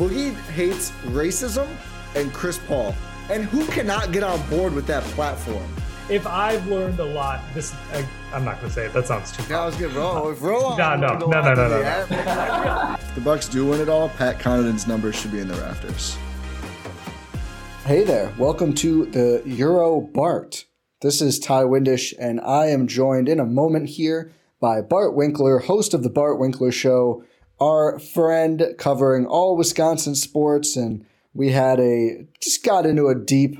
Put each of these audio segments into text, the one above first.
Boogie hates racism and Chris Paul. And who cannot get on board with that platform? If I've learned a lot, this I, I'm not gonna say it. That sounds too. Yeah, I was good. Roll, roll No, no, no, no, no, no, no. If the Bucks do win it all, Pat Connaughton's numbers should be in the rafters. Hey there, welcome to the Gyro Bart. This is Ti Windisch, and I am joined in a moment here by Bart Winkler, host of the Bart Winkler Show, our friend covering all Wisconsin sports, and we had a just got into a deep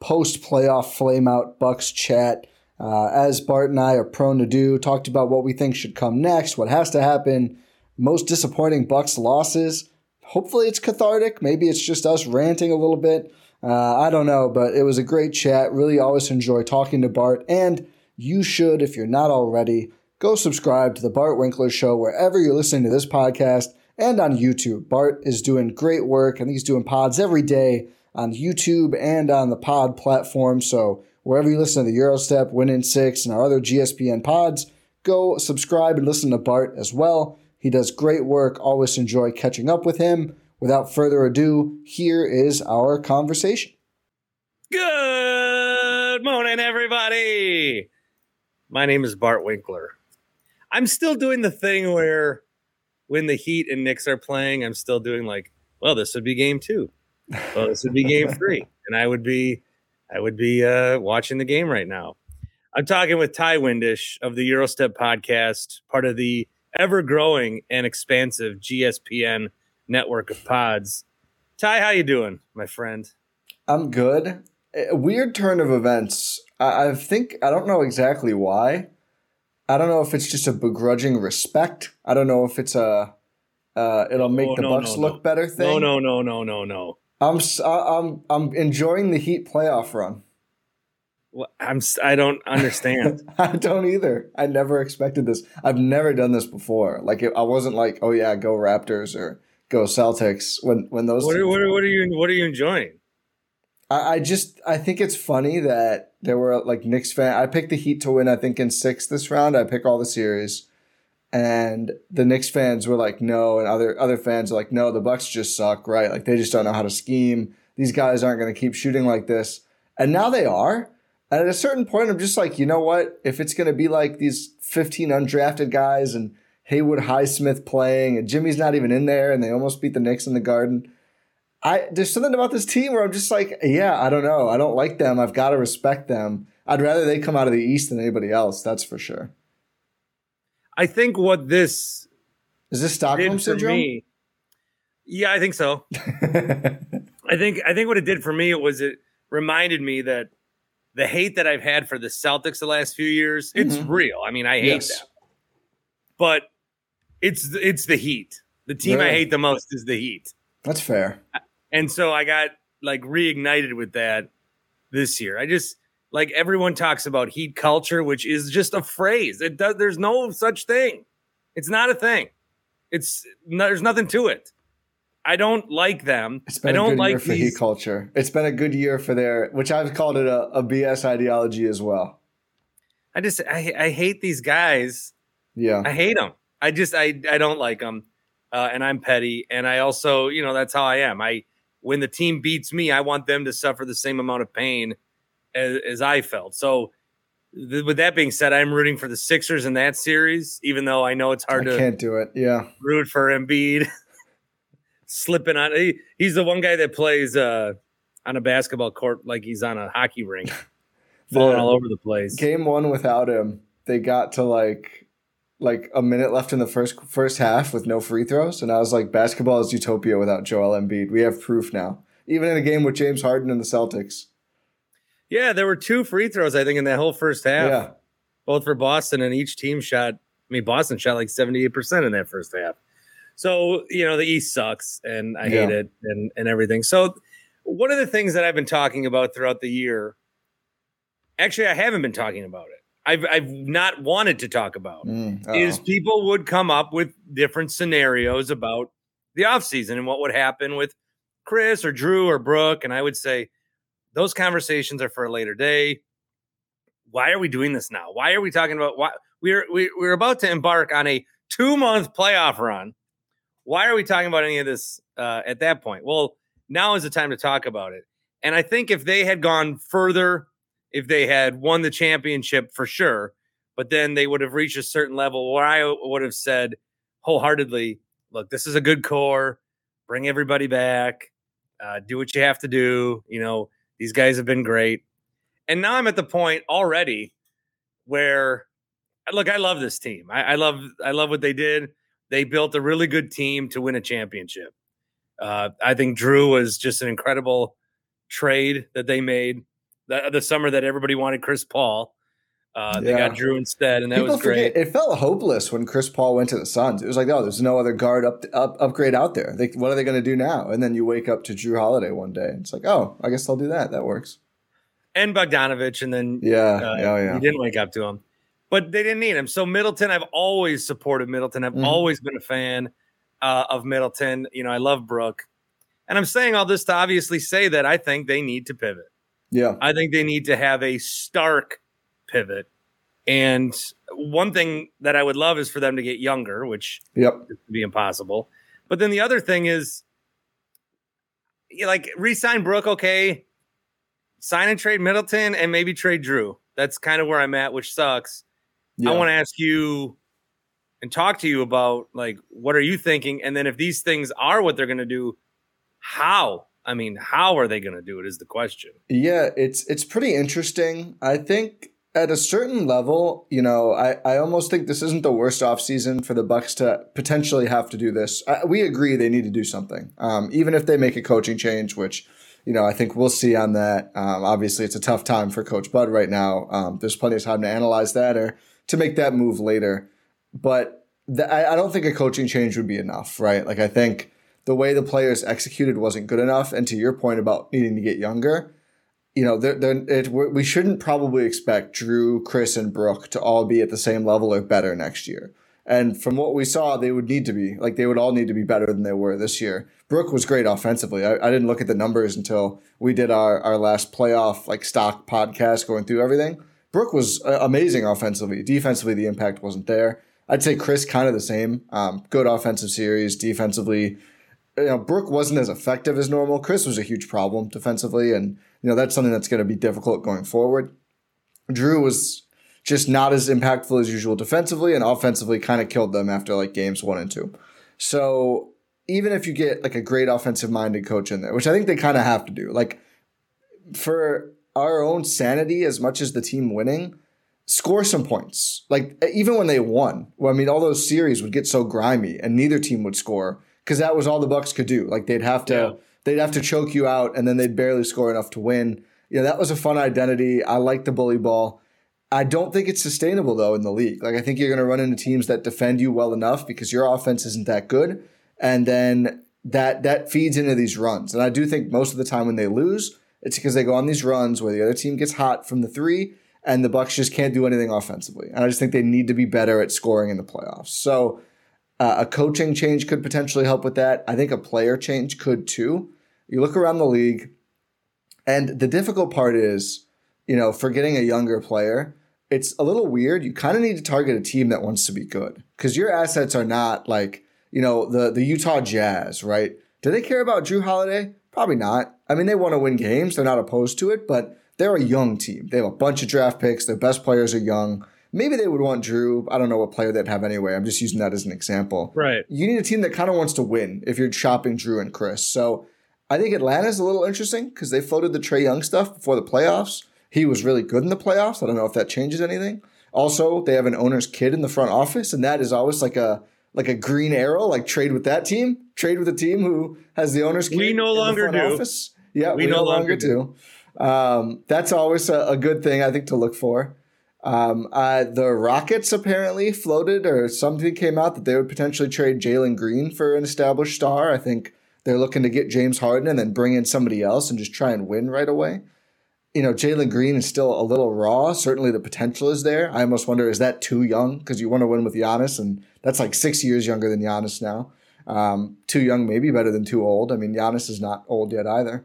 post playoff flame out Bucks chat. Uh, as Bart and I are prone to do, talked about what we think should come next, what has to happen, most disappointing Bucks losses. Hopefully, it's cathartic. Maybe it's just us ranting a little bit. Uh, I don't know, but it was a great chat. Really always enjoy talking to Bart. And you should, if you're not already, go subscribe to the Bart Winkler Show wherever you're listening to this podcast and on YouTube. Bart is doing great work. and he's doing pods every day on YouTube and on the pod platform. So wherever you listen to the Gyro Step, Win in Six, and our other GSPN pods, go subscribe and listen to Bart as well. He does great work. Always enjoy catching up with him. Without further ado, here is our conversation. Good morning, everybody. My name is Bart Winkler. I'm still doing the thing where when the Heat and Knicks are playing, I'm still doing like, well, this would be game two. Well, this would be game three. And I would be I would be uh, watching the game right now. I'm talking with Ti Windisch of the Gyro Step podcast, part of the ever growing and expansive GSPN network of pods. Ti, how you doing, my friend? I'm good. A weird turn of events. I, I think I don't know exactly why. I don't know if it's just a begrudging respect. I don't know if it's a uh, it'll make Oh, the no, Bucks no, look no. better thing. No, no, no, no, no, no. I'm I'm I'm enjoying the Heat playoff run. Well, I'm I don't understand. I don't either. I never expected this. I've never done this before. Like it, I wasn't like, oh yeah, go Raptors or go Celtics when when those. what, are, what, are, what are you what are you enjoying? I, I just I think it's funny that there were like Knicks fan. I picked the Heat to win. I think in six this round. I pick all the series, and the Knicks fans were like, no, and other other fans are like, no, the Bucks just suck, right? Like they just don't know how to scheme. These guys aren't going to keep shooting like this, and now they are. And at a certain point, I'm just like, you know what? If it's going to be like these 15 undrafted guys and Haywood Highsmith playing, and Jimmy's not even in there, and they almost beat the Knicks in the Garden. I there's something about this team where I'm just like, yeah, I don't know. I don't like them. I've got to respect them. I'd rather they come out of the East than anybody else. That's for sure. I think what this Is this Stockholm syndrome? me. Yeah, I think so. I think I think what it did for me it was it reminded me that the hate that I've had for the Celtics the last few years, it's Mhm. real. I mean, I hate Yes. them. But it's it's the Heat. The team I hate the most is the Heat. That's fair. And so I got like reignited with that this year. I just like everyone talks about heat culture, which is just a phrase. It does there's no such thing. It's not a thing. It's no, there's nothing to it. I don't like them. It's I been a don't good like year for these. heat culture. It's been a good year for their, which I've called it a, a BS ideology as well. I just I, I hate these guys. Yeah. I hate them. I just I I don't like them, uh, and I'm petty. And I also you know that's how I am. I when the team beats me, I want them to suffer the same amount of pain as, as I felt. So. th- With that being said, I'm rooting for the Sixers in that series, even though I know it's I hard to can't do it. Yeah. root for Embiid slipping on. He, he's the one guy that plays uh, on a basketball court like he's on a hockey rink, falling all over the place. Game one without him, they got to like like a minute left in the first first half with no free throws, and I was like, basketball is utopia without Joel Embiid. We have proof now. Even in a game with James Harden and the Celtics. Yeah, there were two free throws I think in that whole first half, Yeah. both for Boston, and each team shot. I mean, Boston shot like seventy eight percent in that first half. So you know the East sucks, and I hate it, and and everything. So one of the things that I've been talking about throughout the year, actually, I haven't been talking about it. I've I've not wanted to talk about. Mm, is people would come up with different scenarios about the offseason and what would happen with Khris or Jrue or Brook. And I would say those conversations are for a later day. Why are we doing this now? Why are we talking about why we're we, we're about to embark on a two month playoff run? Why are we talking about any of this uh, at that point? Well, now is the time to talk about it. And I think if they had gone further, if they had won the championship for sure, but then they would have reached a certain level where I would have said wholeheartedly, look, this is a good core. Bring everybody back. Uh, do what you have to do. You know, these guys have been great. And now I'm at the point already where look, I love this team. I, I love I love what they did. They built a really good team to win a championship. Uh, I think Jrue was just an incredible trade that they made the, the summer that everybody wanted Chris Paul. Uh, They Yeah. got Jrue instead, and that People was great. forget it felt hopeless when Chris Paul went to the Suns. It was like, oh, there's no other guard up, up upgrade out there. They, what are they going to do now? And then you wake up to Jrue Holiday one day, and it's like, oh, I guess I'll do that. That works. and Bogdanovic, and then Yeah, uh, oh yeah. he didn't wake up to him. But they didn't need him. So Middleton, I've always supported Middleton. I've Mhm. always been a fan uh, of Middleton. You know, I love Brook, and I'm saying all this to obviously say that I think they need to pivot. Yeah, I think they need to have a stark pivot. And one thing that I would love is for them to get younger, which yep. would be impossible. But then the other thing is, like re-sign Brook, okay, sign and trade Middleton, and maybe trade Jrue. That's kind of where I'm at, which sucks. Yeah. I want to ask you and talk to you about like what are you thinking, and then if these things are what they're going to do, how? I mean, how are they going to do it? Is the question. Yeah, it's it's pretty interesting. I think at a certain level, you know, I, I almost think this isn't the worst offseason for the Bucks to potentially have to do this. I, we agree they need to do something, um, even if they make a coaching change, which you know I think we'll see on that. Um, obviously, it's a tough time for Coach Bud right now. Um, there's plenty of time to analyze that or to make that move later, but the, I, I don't think a coaching change would be enough, right? Like I think the way the players executed wasn't good enough, and to your point about needing to get younger you know, they're, they're, it, we shouldn't probably expect Jrue, Khris, and Brook to all be at the same level or better next year. And from what we saw, they would need to be like they would all need to be better than they were this year. Brook was great offensively. I, I didn't look at the numbers until we did our, our last playoff like stock podcast going through everything. Brook was uh, amazing offensively. Defensively, the impact wasn't there. I'd say Khris kind of the same. Um, good offensive series. Defensively, you know, Brook wasn't as effective as normal. Khris was a huge problem defensively, and you know that's something that's going to be difficult going forward. Jrue was just not as impactful as usual defensively, and offensively kind of killed them after like games one and two. So even if you get like a great offensive minded coach in there, which I think they kind of have to do, like for our own sanity as much as the team winning, score some points. Like even when they won, well, I mean, all those series would get so grimy, and neither team would score because that was all the Bucks could do. Like they'd have to Yeah. they'd have to choke you out, and then they'd barely score enough to win. You know, that was a fun identity. I like the bully ball. I don't think it's sustainable though in the league. Like I think you're going to run into teams that defend you well enough because your offense isn't that good, and then that that feeds into these runs. And I do think most of the time when they lose, it's because they go on these runs where the other team gets hot from the three, and the Bucks just can't do anything offensively. And I just think they need to be better at scoring in the playoffs. So uh, a coaching change could potentially help with that. I think a player change could too. You look around the league, and the difficult part is, you know, for getting a younger player, it's a little weird. You kind of need to target a team that wants to be good because your assets are not like you know the the Utah Jazz, right? Do they care about Jrue Holiday? Probably not. I mean, they want to win games. They're not opposed to it, but they're a young team. They have a bunch of draft picks. Their best players are young. Maybe they would want Jrue. I don't know what player they'd have anyway. I'm just using that as an example. Right. You need a team that kind of wants to win if you're shopping Jrue and Khris. So I think Atlanta's a little interesting because they floated the Trae Young stuff before the playoffs. He was really good in the playoffs. I don't know if that changes anything. Also, they have an owner's kid in the front office, and that is always like a like a green arrow. Like trade with that team, trade with a team who has the owner's kid. We no in the longer front do. Office. Yeah, We we, no no, longer longer do. Um, that's always a, a good thing, I think, to look for. Um, uh, the Rockets apparently floated, or something came out that they would potentially trade Jalen Green for an established star. I think they're looking to get James Harden and then bring in somebody else and just try and win right away. You know, Jalen Green is still a little raw. Certainly the potential is there. I almost wonder, is that too young? Because you want to win with Giannis, and that's like six years younger than Giannis now. Um, too young, maybe better than too old. I mean, Giannis is not old yet either.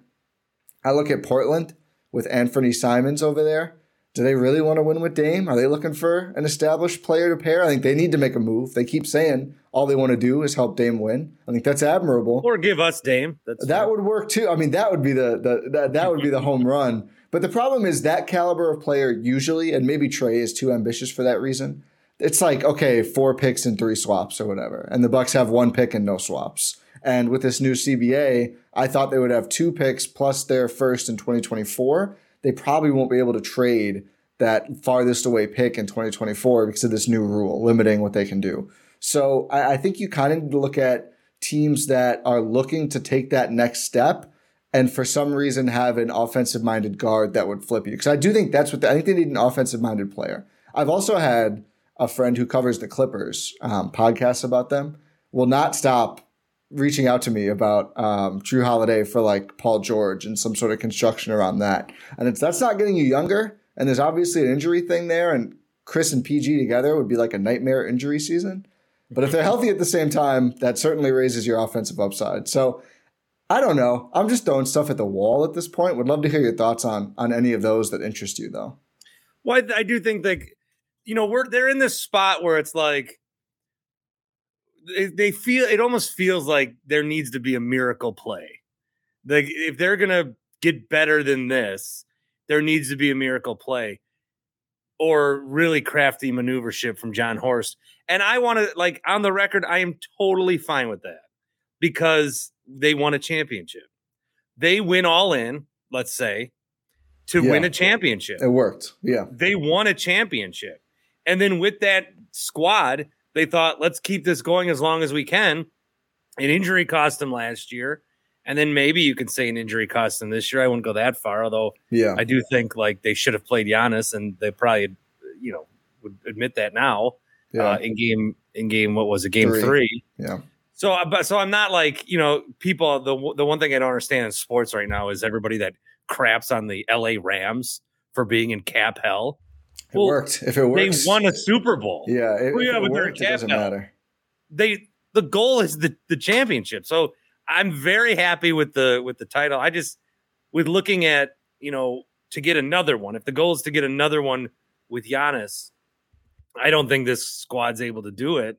I look at Portland with Anthony Simons over there. Do they really want to win with Dame? Are they looking for an established player to pair? I think they need to make a move. They keep saying all they want to do is help Dame win. I think that's admirable. Or give us Dame. That's That would work too. I mean, that would be the, the that, that would be the home run. But the problem is that caliber of player usually, and maybe Trae is too ambitious for that reason. It's like okay, four picks and three swaps or whatever, and the Bucks have one pick and no swaps. And with this new CBA, I thought they would have two picks plus their first in 2024. They probably won't be able to trade that farthest away pick in 2024 because of this new rule limiting what they can do. So I, I think you kind of need to look at teams that are looking to take that next step and for some reason have an offensive minded guard that would flip you. Because I do think that's what I think they need an offensive minded player. I've also had a friend who covers the Clippers um, podcasts about them will not stop reaching out to me about um, Jrue Holiday for like Paul George and some sort of construction around that. And it's that's not getting you younger. And there's obviously an injury thing there. And Khris and PG together would be like a nightmare injury season. But if they're healthy at the same time, that certainly raises your offensive upside. So I don't know. I'm just throwing stuff at the wall at this point. Would love to hear your thoughts on on any of those that interest you, though. Well, I, I do think like you know we're they're in this spot where it's like they, feel it almost feels like there needs to be a miracle play. Like if they're gonna get better than this, there needs to be a miracle play or really crafty maneuvership from Jon Horst. And I want to like on the record, I am totally fine with that because they won a championship. They win all in, let's say, to Yeah. win a championship It worked. Yeah. they won a championship. And then with that squad, they thought, let's keep this going as long as we can. An injury cost them last year. And then maybe you could say an injury cost them this year. I wouldn't go that far, although Yeah. I do think like they should have played Giannis and they probably, you know, would admit that now Yeah. uh, in game, in game, what was it, game Three. three. yeah. So, uh, but so I'm not like you know people. The the one thing I don't understand in sports right now is everybody that craps on the L.A. Rams for being in cap hell. It Well, worked. If it works, They won a Super Bowl. Yeah. It, Well, yeah, but they're worked, it doesn't matter. They the goal is the the championship. So I'm very happy with the with the title. I just with looking at you know to get another one. If the goal is to get another one with Giannis, I don't think this squad's able to do it.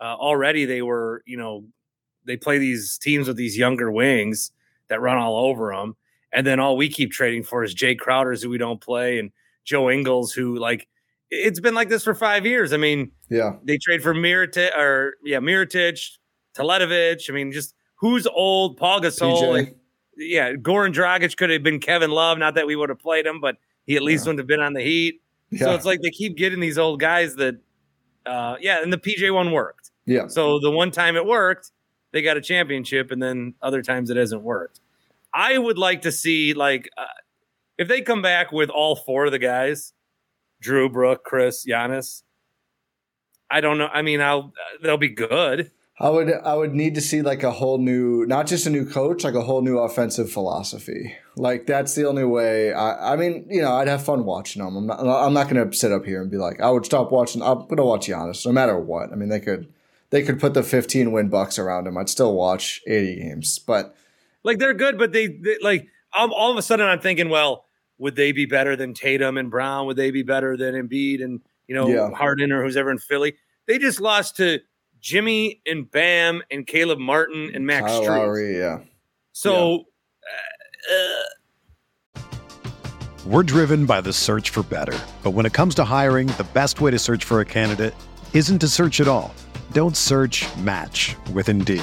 Uh, already they were you know they play these teams with these younger wings that run all over them, and then all we keep trading for is Jae Crowder's who we don't play and Joe Ingles who like it's been like this for five years. I mean Yeah. they trade for Mirotic or yeah, Mirotic, Teletovic. I mean, just who's old? Paul Gasol. Yeah, Goran Dragic could have been Kevin Love. Not that we would have played him, but he at least wouldn't have been on the Heat. So it's like they keep getting these old guys that, uh, yeah, and the PJ one worked. yeah. So the one time it worked, they got a championship, and then other times it hasn't worked. I would like to see like uh, if they come back with all four of the guys, Jrue, Brook, Khris, Giannis. I don't know. I mean, I'll they'll be good. I would I would need to see like a whole new not just a new coach, like a whole new offensive philosophy. Like that's the only way. I, I mean, you know, I'd have fun watching them. I'm not I'm not going to sit up here and be like, I would stop watching. I'm going to watch Giannis no matter what. I mean, they could they could put the 15 win bucks around him. I'd still watch 80 games. But Like they're good, but they, they like I'm, all of a sudden I'm thinking, well, would they be better than Tatum and Brown? Would they be better than Embiid and you know Yeah. Harden or who's ever in Philly? They just lost to Jimmy and Bam and Caleb Martin and Max Kyle Strus. Lowry, yeah. So uh, uh. We're driven by the search for better. But when it comes to hiring, the best way to search for a candidate isn't to search at all. Don't search match with Indeed.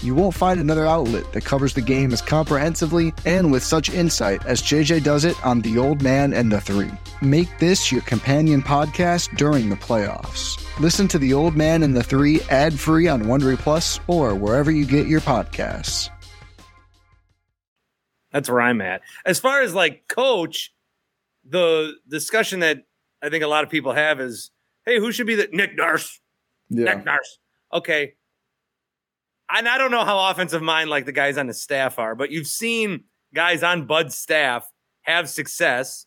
You won't find another outlet that covers the game as comprehensively and with such insight as JJ does it on The Old Man and the Three. Make this your companion podcast during the playoffs. Listen to The Old Man and the Three ad free on Wondery Plus or wherever you get your podcasts. That's where I'm at. As far as like coach, the discussion that I think a lot of people have is, hey, who should be the Nick Nurse? Nick Nurse. Okay. And I don't know how offensive mind like the guys on the staff are, but you've seen guys on Bud's staff have success.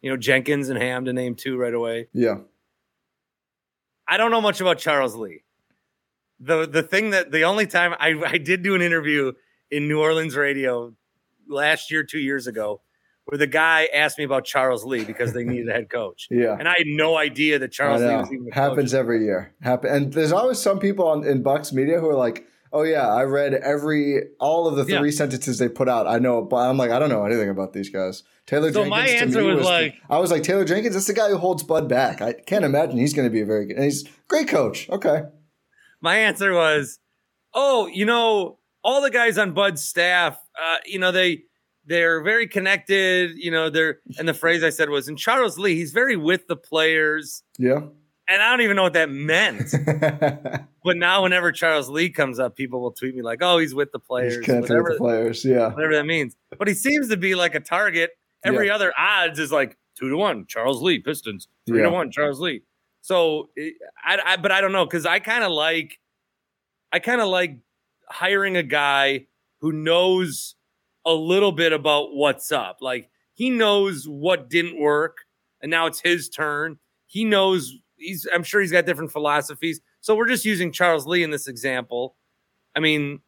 You know, Jenkins and Ham to name two right away. Yeah. I don't know much about Charles Lee. The the thing that the only time I, I did do an interview in New Orleans radio last year, two years ago, where the guy asked me about Charles Lee because they needed a head coach. Yeah. And I had no idea that Charles Lee was even a Happens coach. every year. Happen and there's always some people on in Bucks media who are like, "Oh yeah, I read every all of the Yeah. three sentences they put out. I know, but I'm like, I don't know anything about these guys." Taylor So Jenkins. my to answer me was the- like- I was like, Taylor Jenkins. That's the guy who holds Bud back. I can't imagine he's going to be a very good. And he's great coach. Okay. My answer was, oh, you know, all the guys on Bud's staff, uh, you know, they they're very connected. You know, they're and the phrase I said was, and Charles Lee, he's very with the players. Yeah. And I don't even know what that meant. but now, whenever Charles Lee comes up, people will tweet me like, "Oh, he's with the he's players," connected with the players. Yeah. whatever that means. But he seems to be like a target. Every other odds is like two to one. Charles Lee, Pistons. Three Yeah. to one. Charles Lee. So, eh, I, I but I don't know because I kind of like, I kind of like hiring a guy who knows a little bit about what's up. Like he knows what didn't work, and now it's his turn. He knows he's. I'm sure he's got different philosophies. So we're just using Charles Lee in this example. I mean,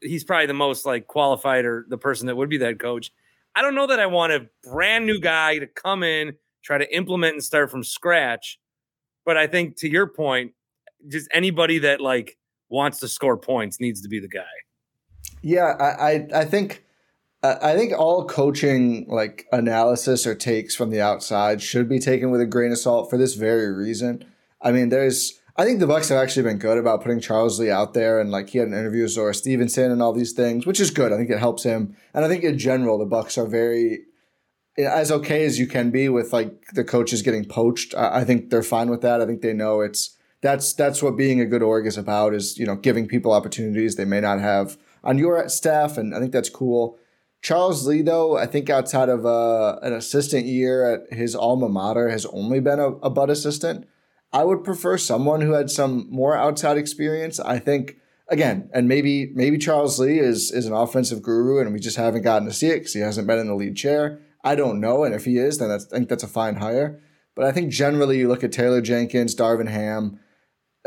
he's probably the most like qualified or the person that would be that coach. I don't know that I want a brand new guy to come in, try to implement and start from scratch. But I think to your point, just anybody that like wants to score points needs to be the guy. Yeah, I, I, I think I think all coaching like analysis or takes from the outside should be taken with a grain of salt for this very reason. I mean, there's I think the Bucks have actually been good about putting Charles Lee out there and like he had an interview with Zora Stephenson and all these things, which is good. I think it helps him. And I think in general the Bucks are very as okay as you can be with like the coaches getting poached. I, I think they're fine with that. I think they know it's that's that's what being a good org is about is you know giving people opportunities they may not have on your staff, and I think that's cool. Charles Lee, though, I think outside of uh, an assistant year at his alma mater, has only been a, a Bud assistant. I would prefer someone who had some more outside experience. I think again, and maybe maybe Charles Lee is is an offensive guru, and we just haven't gotten to see it because he hasn't been in the lead chair. I don't know, and if he is, then I think that's a fine hire. But I think generally you look at Taylor Jenkins, Darvin Ham,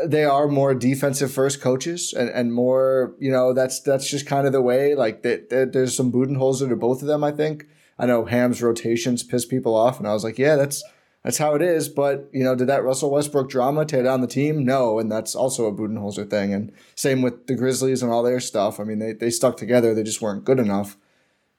they are more defensive first coaches and, and more, you know, that's that's just kind of the way. Like that, there's some Budenholzer to both of them, I think. I know Ham's rotations piss people off, and I was like, yeah, that's that's how it is. But you know, did that Russell Westbrook drama tear down the team? No, and that's also a Budenholzer thing. And same with the Grizzlies and all their stuff. I mean, they they stuck together. They just weren't good enough.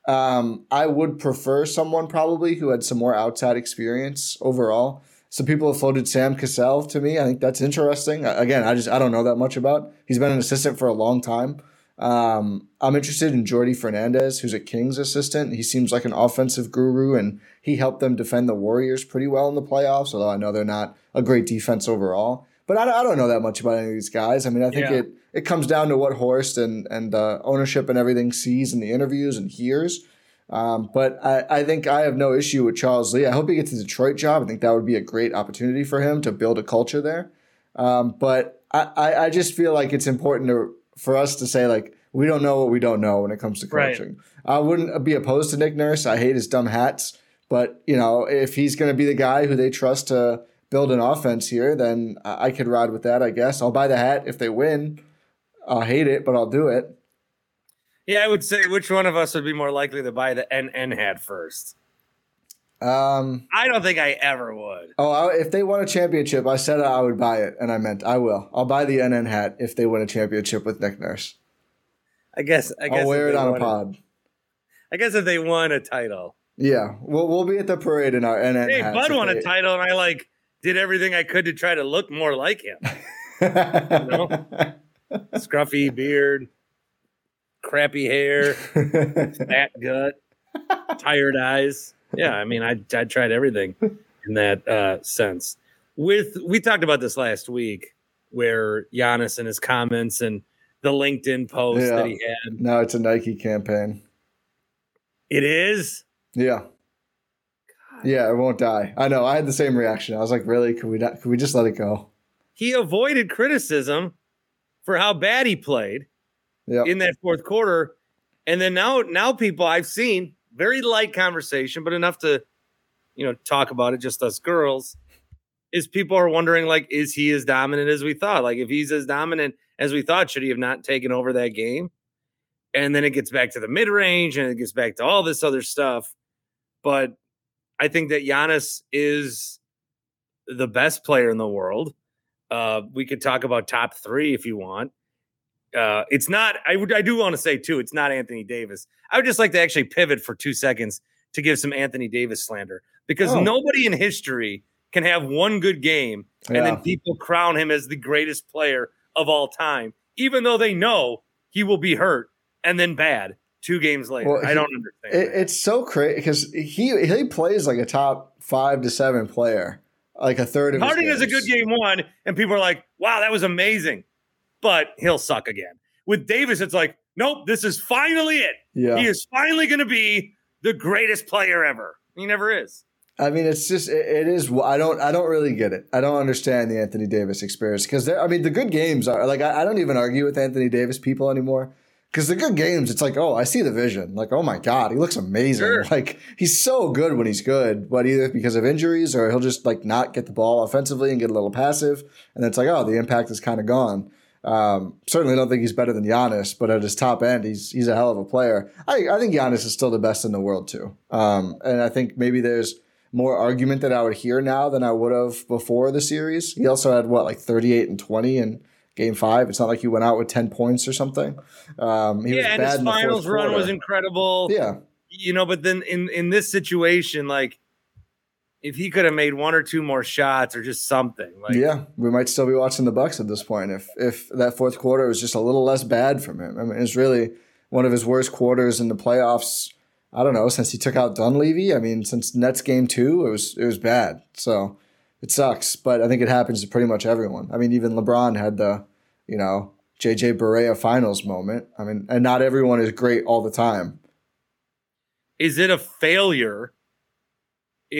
Um, I would prefer someone probably who had some more outside experience overall. Some people have floated Sam Cassell to me. I think that's interesting. Again, I just I don't know that much about. He's been an assistant for a long time. Um, I'm interested in Jordi Fernandez, who's a Kings assistant. He seems like an offensive guru, and he helped them defend the Warriors pretty well in the playoffs. Although I know they're not a great defense overall, but I, I don't know that much about any of these guys. I mean, I think yeah. it it comes down to what Horst and and uh, ownership and everything sees in the interviews and hears. Um, but I, I think I have no issue with Charles Lee. I hope he gets a Detroit job. I think that would be a great opportunity for him to build a culture there. Um, but I, I, I just feel like it's important to for us to say like we don't know what we don't know when it comes to coaching. Right. I wouldn't be opposed to Nick Nurse. I hate his dumb hats, but you know if he's going to be the guy who they trust to build an offense here, then I could ride with that. I guess I'll buy the hat if they win. I'll hate it, but I'll do it. Yeah, I would say which one of us would be more likely to buy the NN hat first. Um, I don't think I ever would. Oh, I, if they won a championship, I said I would buy it, and I meant I will. I'll buy the NN hat if they win a championship with Nick Nurse. I guess. I guess I'll wear it on a pod. I guess if they won a title. Yeah, we'll we'll be at the parade in our NN. Hey, Bud won they... a title, and I like did everything I could to try to look more like him. you know? Scruffy beard, crappy hair, fat gut, tired eyes. Yeah, I mean, I I tried everything in that uh, sense. With we talked about this last week, where Giannis and his comments and the LinkedIn post yeah. that he had. No, it's a Nike campaign. It is. Yeah. God. Yeah, it won't die. I know. I had the same reaction. I was like, really? Could we not? Could we just let it go? He avoided criticism for how bad he played yep. in that fourth quarter. And then now, now people I've seen very light conversation, but enough to, you know, talk about it. Just us girls is people are wondering like, is he as dominant as we thought? Like, if he's as dominant as we thought, should he have not taken over that game? And then it gets back to the mid range and it gets back to all this other stuff. But I think that Giannis is the best player in the world. Uh, we could talk about top three if you want. Uh, it's not. I would. I do want to say too. It's not Anthony Davis. I would just like to actually pivot for two seconds to give some Anthony Davis slander because oh. nobody in history can have one good game and yeah. then people crown him as the greatest player of all time, even though they know he will be hurt and then bad two games later. Well, I don't understand. It, it's so crazy because he he plays like a top five to seven player like a third of Harden is a good game one, and people are like, wow, that was amazing. But he'll suck again. With Davis, it's like, nope, this is finally it. Yeah. He is finally going to be the greatest player ever. He never is. I mean, it's just it, it is. I don't. I don't really get it. I don't understand the Anthony Davis experience because I mean, the good games are like I, I don't even argue with Anthony Davis people anymore because the good games, it's like, oh, I see the vision. Like, oh my God, he looks amazing. Sure. Like, he's so good when he's good, but either because of injuries or he'll just like not get the ball offensively and get a little passive. And it's like, oh, the impact is kind of gone. Um, certainly don't think he's better than Giannis, but at his top end, he's he's a hell of a player. I, I think Giannis is still the best in the world too. Um, and I think maybe there's more argument that I would hear now than I would have before the series. He also had what like 38 and 20 in game five. It's not like he went out with 10 points or something. Um, yeah, and his finals run quarter. was incredible. Yeah. You know, but then in, in this situation, like, if he could have made one or two more shots or just something, like yeah, we might still be watching the Bucks at this point. If if that fourth quarter was just a little less bad from him, I mean, it's really one of his worst quarters in the playoffs. I don't know since he took out Dunleavy. I mean, since Nets game two, it was it was bad. So it sucks, but I think it happens to pretty much everyone. I mean, even LeBron had the, you know, JJ Barea finals moment. I mean, and not everyone is great all the time. is it a failure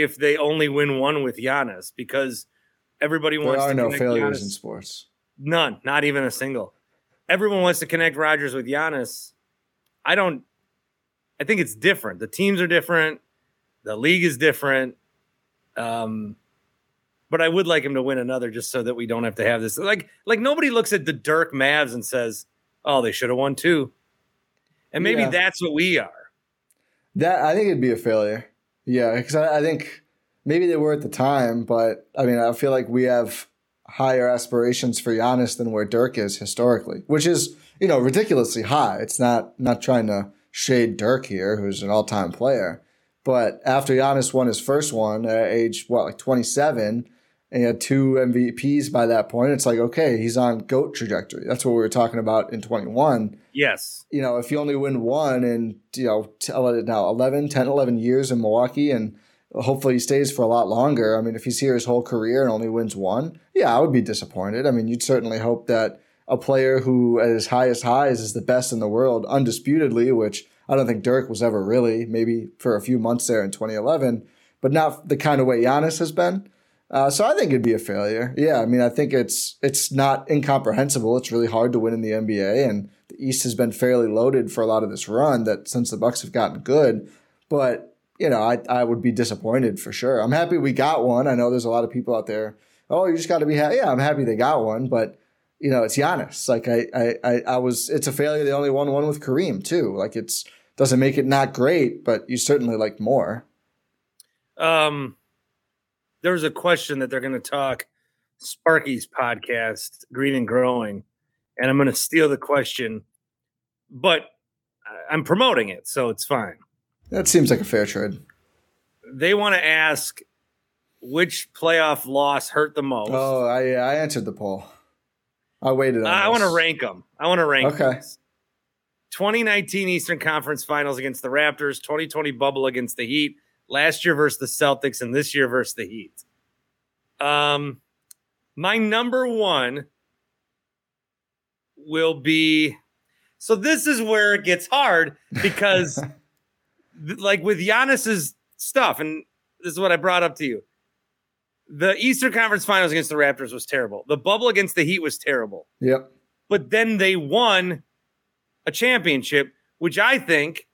if they only win one with Giannis? Because everybody There wants are to no connect failures Giannis. in sports. None, not even a single. Everyone wants to connect Rodgers with Giannis. I don't. I think it's different. The teams are different. The league is different. Um, but I would like him to win another just so that we don't have to have this. Like, like nobody looks at the Dirk Mavs and says, "Oh, they should have won two. And maybe Yeah. that's what we are. That I think it'd be a failure. Yeah, because I, I think maybe they were at the time, but I mean, I feel like we have higher aspirations for Giannis than where Dirk is historically, which is you know ridiculously high. It's not not trying to shade Dirk here, who's an all time player, but after Giannis won his first one at age what like twenty seven. And he had two MVPs by that point. It's like, okay, he's on GOAT trajectory. That's what we were talking about in 21 Yes. you know, if you only win one in, you know, tell it now 11, 10, 11 years in Milwaukee and hopefully he stays for a lot longer. I mean, if he's here his whole career and only wins one, yeah, I would be disappointed. I mean, you'd certainly hope that a player who at his highest highs is the best in the world, undisputedly, which I don't think Dirk was ever really, maybe for a few months there in 2011, but not the kind of way Giannis has been. Uh, so I think it'd be a failure. Yeah, I mean, I think it's it's not incomprehensible. It's really hard to win in the NBA, and the East has been fairly loaded for a lot of this run. That since the Bucks have gotten good, but you know, I I would be disappointed for sure. I'm happy we got one. I know there's a lot of people out there. Oh, you just got to be happy. Yeah, I'm happy they got one, but you know, it's Giannis. Like I I I, was. It's a failure. They only won one with Kareem too. Like it's doesn't make it not great, but you certainly like more. Um, there was a question that they're going to talk Sparky's podcast, Green and Growing, and I'm going to steal the question, but I'm promoting it, so it's fine. That seems like a fair trade. They want to ask which playoff loss hurt the most. Oh, I I answered the poll. I waited. On I want to rank them. I want to rank. Okay. these. 2019 Eastern Conference Finals against the Raptors, 2020 bubble against the Heat, last year versus the Celtics, and this year versus the Heat. Um, my number one will be. So this is where it gets hard because, th- like with Giannis's stuff, and this is what I brought up to you. The Eastern Conference Finals against the Raptors was terrible. The bubble against the Heat was terrible Yep. but then they won a championship, which I think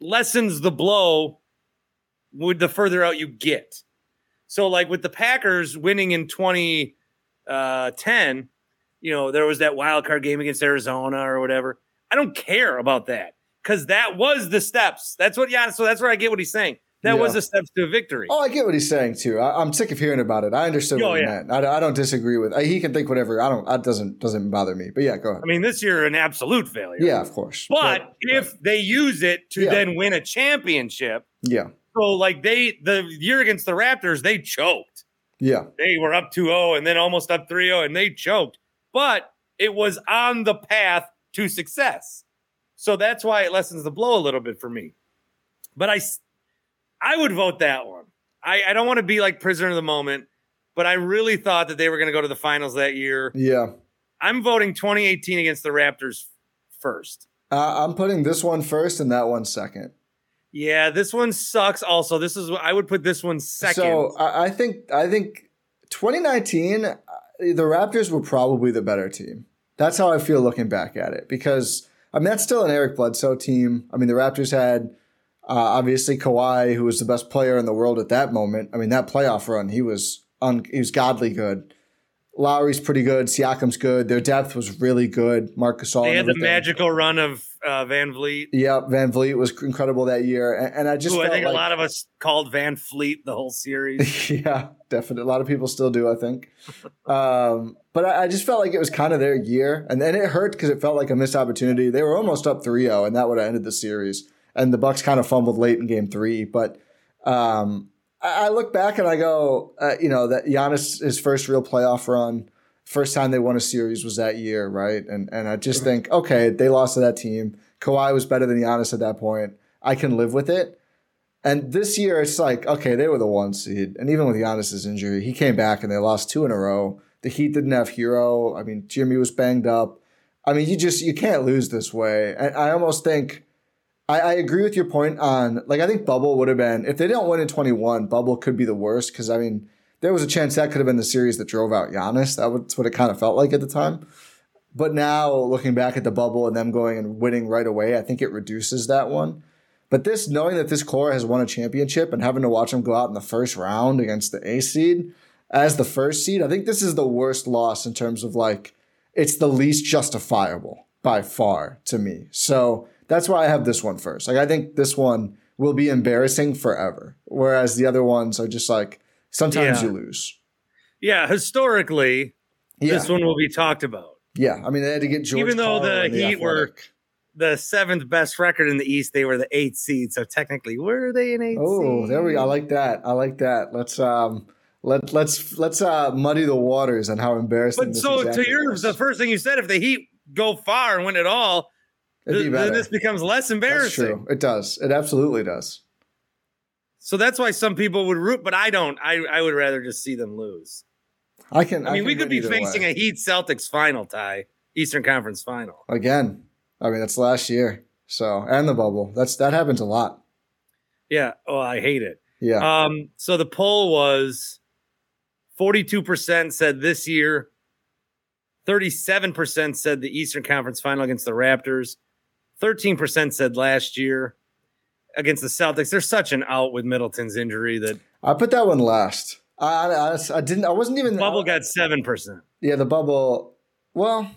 lessens the blow with the further out you get. So, like with the Packers winning in 2010, uh, you know, there was that wild card game against Arizona or whatever. I don't care about that because that was the steps. That's what, yeah. So that's where I get what he's saying. That was the steps to a victory. Oh, I get what he's saying too. I, I'm sick of hearing about it. I understood Oh, what he yeah. meant. I, I don't disagree with. I, he can think whatever. I don't. That doesn't doesn't bother me. But yeah, go ahead. I mean, this year, an absolute failure. yeah, of course. But if they use it to Yeah. then win a championship, yeah, So like they the year against the Raptors, they choked. yeah, They were up 2-0 and then almost up 3-0 and they choked. But it was on the path to success. So that's why it lessens the blow a little bit for me. But I I would vote that one. I, I don't want to be like prisoner of the moment, but I really thought that they were going to go to the finals that year. yeah. I'm voting 2018 against the Raptors first. Uh, I'm putting this one first and that one second. Yeah, this one sucks. Also, this is I would put this one second. So I, think I think 2019, uh, the Raptors were probably the better team. That's how I feel looking back at it because I mean that's still an Eric Bledsoe team. I mean the Raptors had uh, obviously Kawhi, who was the best player in the world at that moment. I mean that playoff run, he was un- he was godly good. Lowry's pretty good. Siakam's good. Their depth was really good. Marcus Gasol. they had the magical run of uh, VanVleet, Yep, VanVleet was incredible that year, and, and I just who I think like, a lot of us called Van Fleet the whole series. yeah, definitely. A lot of people still do, I think. Um, but I, I just felt like it was kind of their year. And then it hurt because it felt like a missed opportunity. They were almost up 3 0, and that would have ended the series. And the Bucks kind of fumbled late in game three. But um, I, look back and I go, uh, you know, that Giannis, his first real playoff run, first time they won a series was that year, right? And and I just think, okay, they lost to that team. Kawhi was better than Giannis at that point. I can live with it. And this year, it's like, okay, they were the one seed. And even with Giannis's injury, he came back and they lost two in a row. The Heat didn't have Herro. I mean, Jimmy was banged up. I mean, you just, you can't lose this way. And I almost think, I, I agree with your point on like I think bubble would have been if they don't win in 21, bubble could be the worst because I mean there was a chance that could have been the series that drove out Giannis. That was what it kind of felt like at the time. But now looking back at the bubble and them going and winning right away, I think it reduces that one. But this knowing that this core has won a championship and having to watch them go out in the first round against the A seed as the first seed, I think this is the worst loss in terms of like it's the least justifiable by far to me. So that's why I have this one first. Like I think this one will be embarrassing forever, whereas the other ones are just like sometimes Yeah. you lose. Yeah, historically, Yeah, this one will be talked about. yeah. I mean, they had to get George. Even though Karl the and Heat were- The seventh best record in the East, they were the eighth seed. So technically, were they an eighth Oh, seed? there we. Go. I like that. I like that. Let's um, let let's let's uh muddy the waters on how embarrassing. But so exactly to yours, was. the first thing you said, if the Heat go far and win it all, It'd be then this becomes less That's embarrassing. true. It does. It absolutely does. So that's why some people would root, but I don't. I, I would rather just see them lose. I can. I mean, can we could be facing way. a Heat Celtics final tie, Eastern Conference final. again. I mean, that's last year. So and the bubble. That's that happens a lot. Yeah. Oh, I hate it. Yeah. Um, so the poll was 42% said this year, 37% said the Eastern Conference final against the Raptors, 13% said last year against the Celtics. There's such an out with Middleton's injury that I put that one last. I, I, I didn't. I wasn't even. Bubble got 7%. Yeah, the bubble. Well,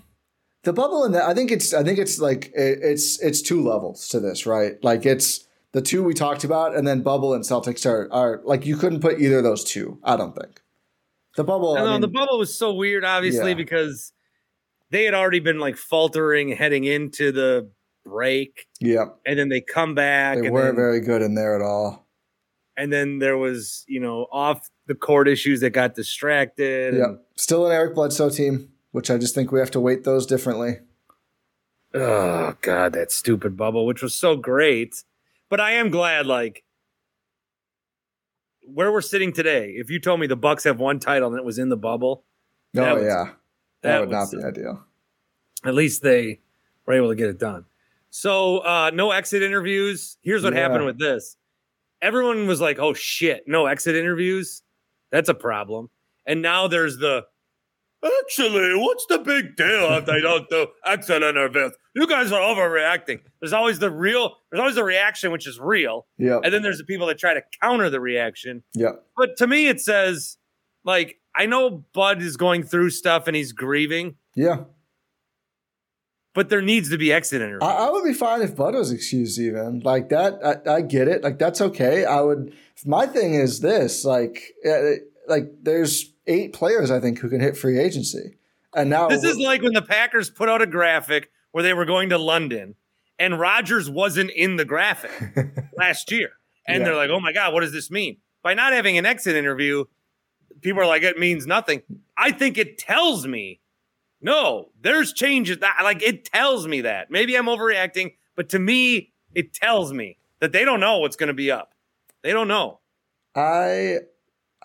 the bubble in that. I think it's. I think it's like it, it's it's two levels to this, right? Like it's the two we talked about, and then bubble and Celtics are are like you couldn't put either of those two. I don't think. The bubble. I I mean, the bubble was so weird, obviously, Yeah. because they had already been like faltering heading into the break, yeah, and then they come back. they and weren't then, very good in there at all. and then there was you know off the court issues that got distracted. Yeah, still an Eric Bledsoe team, which I just think we have to weight those differently. Oh god, that stupid bubble, which was so great. But I am glad, like where we're sitting today. If you told me the Bucks have one title and it was in the bubble, Oh was- yeah, that, that would not be ideal. at least they were able to get it done. So uh no exit interviews. Here's what Yeah. happened with this. Everyone was like, "Oh shit, no exit interviews. That's a problem." And now there's the Actually, what's the big deal if they don't do exit interviews? You guys are overreacting. There's always the real, there's always the reaction, which is real. Yeah. And then there's the people that try to counter the reaction. Yeah. But to me, it says, like, I know Bud is going through stuff and he's grieving, yeah. But there needs to be exit interviews. I, I would be fine if Bud was excused, even like that. I, I get it. Like that's okay. I would. My thing is this: like, uh, like there's eight players I think who can hit free agency, and now This is like when the Packers put out a graphic where they were going to London and Rodgers wasn't in the graphic last year. And Yeah. they're like, oh my God, what does this mean? By not having an exit interview, people are like, it means nothing. I think it tells me, no, there's changes. That, like, it tells me that. Maybe I'm overreacting, but to me, it tells me that they don't know what's going to be up. They don't know. I.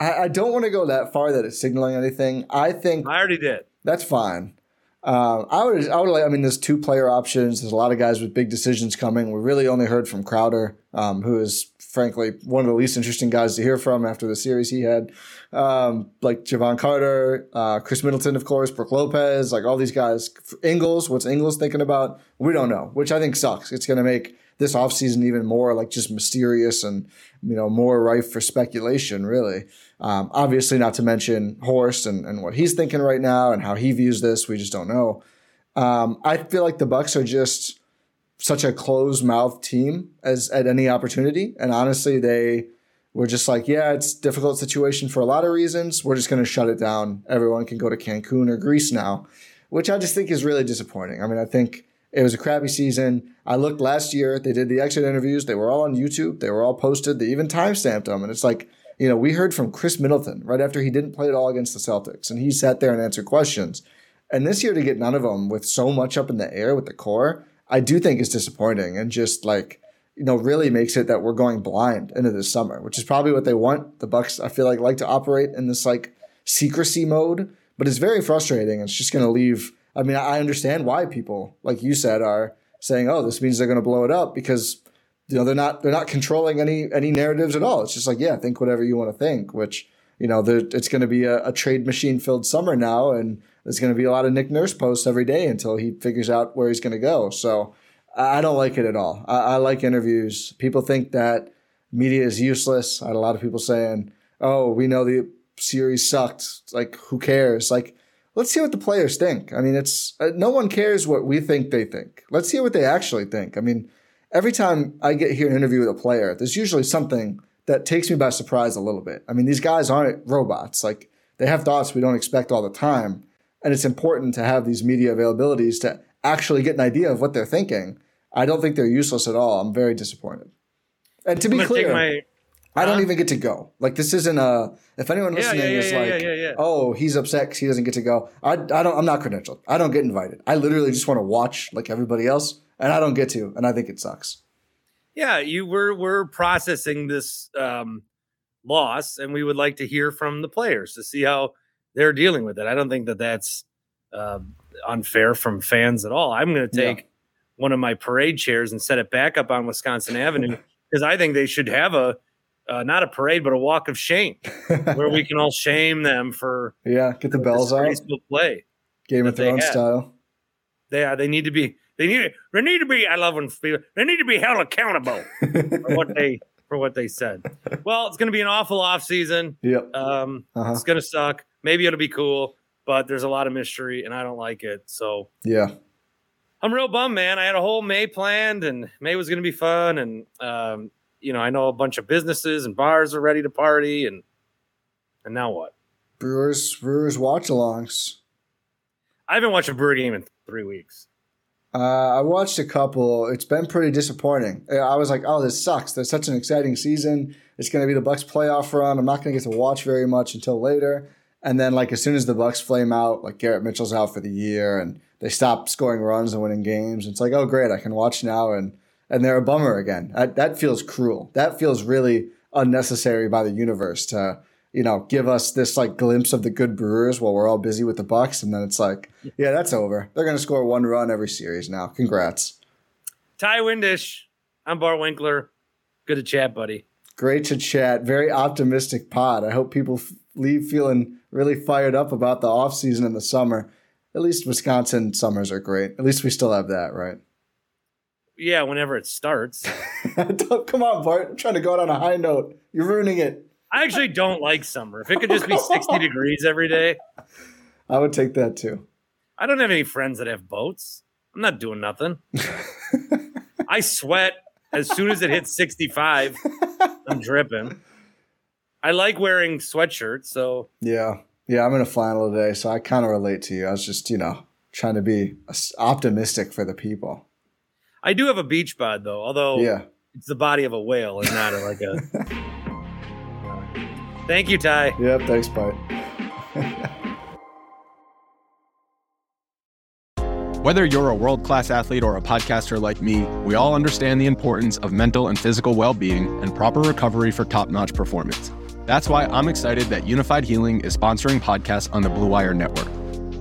I I don't want to go that far that it's signaling anything. I think I already did. That's fine. Um, I would, I would like. I mean, there's two player options. There's a lot of guys with big decisions coming. We really only heard from Crowder, um, who is frankly one of the least interesting guys to hear from after the series he had. Um, like Jevon Carter, uh, Khris Middleton, of course, Brook Lopez, like all these guys. Ingles, what's Ingles thinking about? We don't know, which I think sucks. It's going to make this offseason even more like just mysterious and you know more rife for speculation, really. Um, obviously, not to mention Horst and, and what he's thinking right now and how he views this. We just don't know. Um, I feel like the Bucks are just such a closed mouth team as at any opportunity, and honestly, they were just like, yeah, it's difficult situation for a lot of reasons. We're just going to shut it down. Everyone can go to Cancun or Greece now, which I just think is really disappointing. I mean, I think it was a crappy season. I looked last year; they did the exit interviews. They were all on YouTube. They were all posted. They even timestamped them, and it's like you know, we heard from Khris Middleton right after he didn't play at all against the Celtics, and he sat there and answered questions. And this year to get none of them with so much up in the air with the core, I do think is disappointing and just like, you know, really makes it that we're going blind into this summer, which is probably what they want. The Bucks, I feel like, like to operate in this like secrecy mode, but it's very frustrating. It's just going to leave. I mean, I understand why people, like you said, are saying, "Oh, this means they're going to blow it up," because you know they're not they're not controlling any any narratives at all. It's just like yeah, think whatever you want to think. Which you know it's going to be a, a trade machine filled summer now, and there's going to be a lot of Nick Nurse posts every day until he figures out where he's going to go. So I don't like it at all. I, I like interviews. People think that media is useless. I had a lot of people saying, "Oh, we know the series sucked. Like, who cares?" Like, let's see what the players think. I mean, it's uh, no one cares what we think they think. Let's hear what they actually think. I mean, every time I get here an interview with a player, there's usually something that takes me by surprise a little bit. I mean, these guys aren't robots. Like, they have thoughts we don't expect all the time. And it's important to have these media availabilities to actually get an idea of what they're thinking. I don't think they're useless at all. I'm very disappointed. And to be clear, my, I don't even get to go. Like this isn't a. If anyone listening yeah, yeah, is like, "Oh, he's upset because he doesn't get to go," I, I don't. I'm not credentialed. I don't get invited. I literally just want to watch like everybody else, and I don't get to, and I think it sucks. Yeah, you were we're processing this um, loss, and we would like to hear from the players to see how they're dealing with it. I don't think that that's uh, unfair from fans at all. I'm going to take one of my parade chairs and set it back up on Wisconsin Avenue because I think they should have a uh, not a parade but a walk of shame where we can all shame them for yeah get the bells out play Game of Thrones style. They are. They need to be. They need. They need to be. I love when they need to be held accountable for what they for what they said. Well, it's going to be an awful off season. Yep. Um, uh-huh. It's going to suck. Maybe it'll be cool, but there's a lot of mystery, and I don't like it. So yeah, I'm real bummed, man. I had a whole May planned, and May was going to be fun, and um, you know, I know a bunch of businesses and bars are ready to party, and and now what? Brewers, Brewers watch-alongs. I haven't watched a Brewer game in three weeks. Uh, I watched a couple. It's been pretty disappointing. I was like, "Oh, this sucks." There's such an exciting season. It's going to be the Bucks playoff run. I'm not going to get to watch very much until later. And then, like, as soon as the Bucks flame out, like Garrett Mitchell's out for the year, and they stop scoring runs and winning games. It's like, oh, great, I can watch now, and and they're a bummer again. That, that feels cruel. That feels really unnecessary by the universe to you know give us this like glimpse of the good Brewers while we're all busy with the Bucks, and then it's like, yeah, that's over. They're gonna score one run every series now. Congrats, Ti Windisch. I'm Bart Winkler. Good to chat, buddy. Great to chat. Very optimistic pod. I hope people leave feeling really fired up about the off season in the summer at least Wisconsin summers are great. At least we still have that, right? Yeah, whenever it starts. come on, Bart. I'm trying to go out on a high note. You're ruining it. I actually don't like summer. If it could just be 60 degrees every day, I would take that too. I don't have any friends that have boats. I'm not doing nothing. I sweat as soon as it hits 65. I'm dripping. I like wearing sweatshirts, so yeah. Yeah, I'm in a flannel today, so I kind of relate to you. I was just, you know, trying to be optimistic for the people. I do have a beach bod though, although yeah, it's the body of a whale and not like a. Uh, Thank you, Ti. Yep, thanks, bye. Whether you're a world class athlete or a podcaster like me, we all understand the importance of mental and physical well being and proper recovery for top notch performance. That's why I'm excited that Unifyd Healing is sponsoring podcasts on the Blue Wire Network.